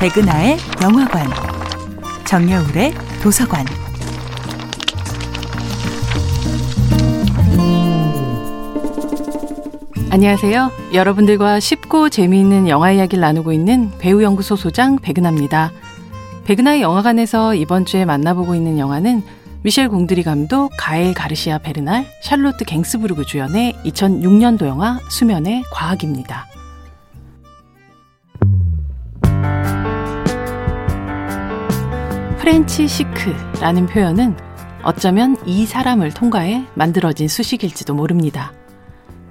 백은하의 영화관, 정여울의 도서관. 안녕하세요. 여러분들과 쉽고 재미있는 영화 이야기를 나누고 있는 배우연구소 소장 백은하입니다. 백은하의 영화관에서 이번 주에 만나보고 있는 영화는 미셸 공드리 감독, 가엘 가르시아 베르날, 샬롯트 갱스부르그 주연의 2006년도 영화 수면의 과학입니다. French chic이라는 표현은 어쩌면 이 사람을 통과해 만들어진 수식일지도 모릅니다.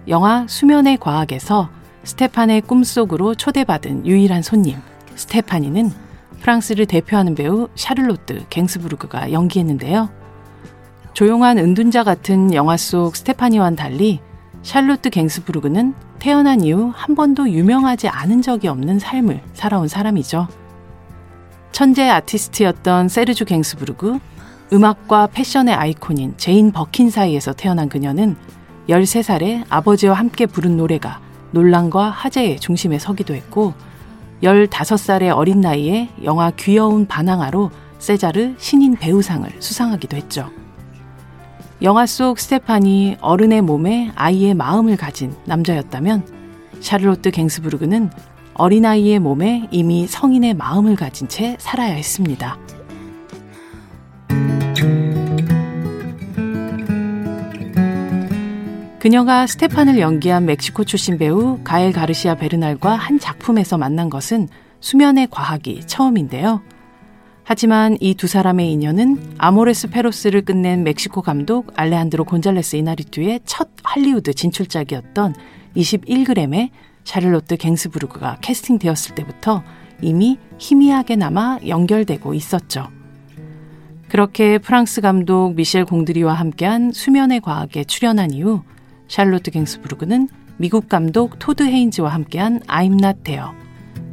영화 수면의 과학에서 스테판의 꿈속으로 초대받은 유일한 손님, 스테파니는 프랑스를 대표하는 배우 샤를로트 갱스부르그가 연기했는데요. 조용한 은둔자 같은 영화 속 스테파니와는 달리 샬로트 갱스부르그는 태어난 이후 한 번도 유명하지 않은 적이 없는 삶을 살아온 사람이죠. 천재 아티스트였던 세르주 갱스부르그, 음악과 패션의 아이콘인 제인 버킨 사이에서 태어난 그녀는 13살에 아버지와 함께 부른 노래가 논란과 화제의 중심에 서기도 했고, 15살의 어린 나이에 영화 귀여운 반항아로 세자르 신인 배우상을 수상하기도 했죠. 영화 속 스테판이 어른의 몸에 아이의 마음을 가진 남자였다면 샤를로트 갱스부르그는 어린아이의 몸에 이미 성인의 마음을 가진 채 살아야 했습니다. 그녀가 스테판을 연기한 멕시코 출신 배우 가엘 가르시아 베르날과 한 작품에서 만난 것은 수면의 과학이 처음인데요. 하지만 이 두 사람의 인연은 아모레스 페로스를 끝낸 멕시코 감독 알레한드로 곤잘레스 이나리투의 첫 할리우드 진출작이었던 21그램에 샤를로트 갱스부르그가 캐스팅되었을 때부터 이미 희미하게나마 연결되고 있었죠. 그렇게 프랑스 감독 미셸 공드리와 함께한 수면의 과학에 출연한 이후 샬로트 갱스부르그는 미국 감독 토드 헤인즈와 함께한 There,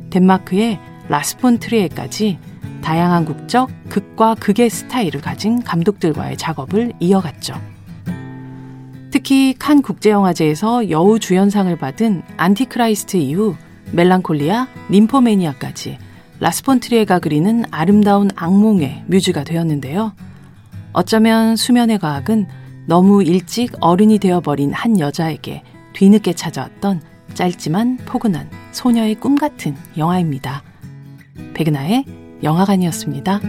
덴마크의 라스 폰 트리에까지 다양한 국적, 극과 극의 스타일을 가진 감독들과의 작업을 이어갔죠. 특히 칸 국제영화제에서 여우 주연상을 받은 안티크라이스트 이후 멜랑콜리아, 님포매니악까지 라스 폰 트리에가 그리는 아름다운 악몽의 뮤즈가 되었는데요. 어쩌면 수면의 과학은 너무 일찍 어른이 되어버린 한 여자에게 뒤늦게 찾아왔던 짧지만 포근한 소녀의 꿈 같은 영화입니다. 백은하의 영화관이었습니다.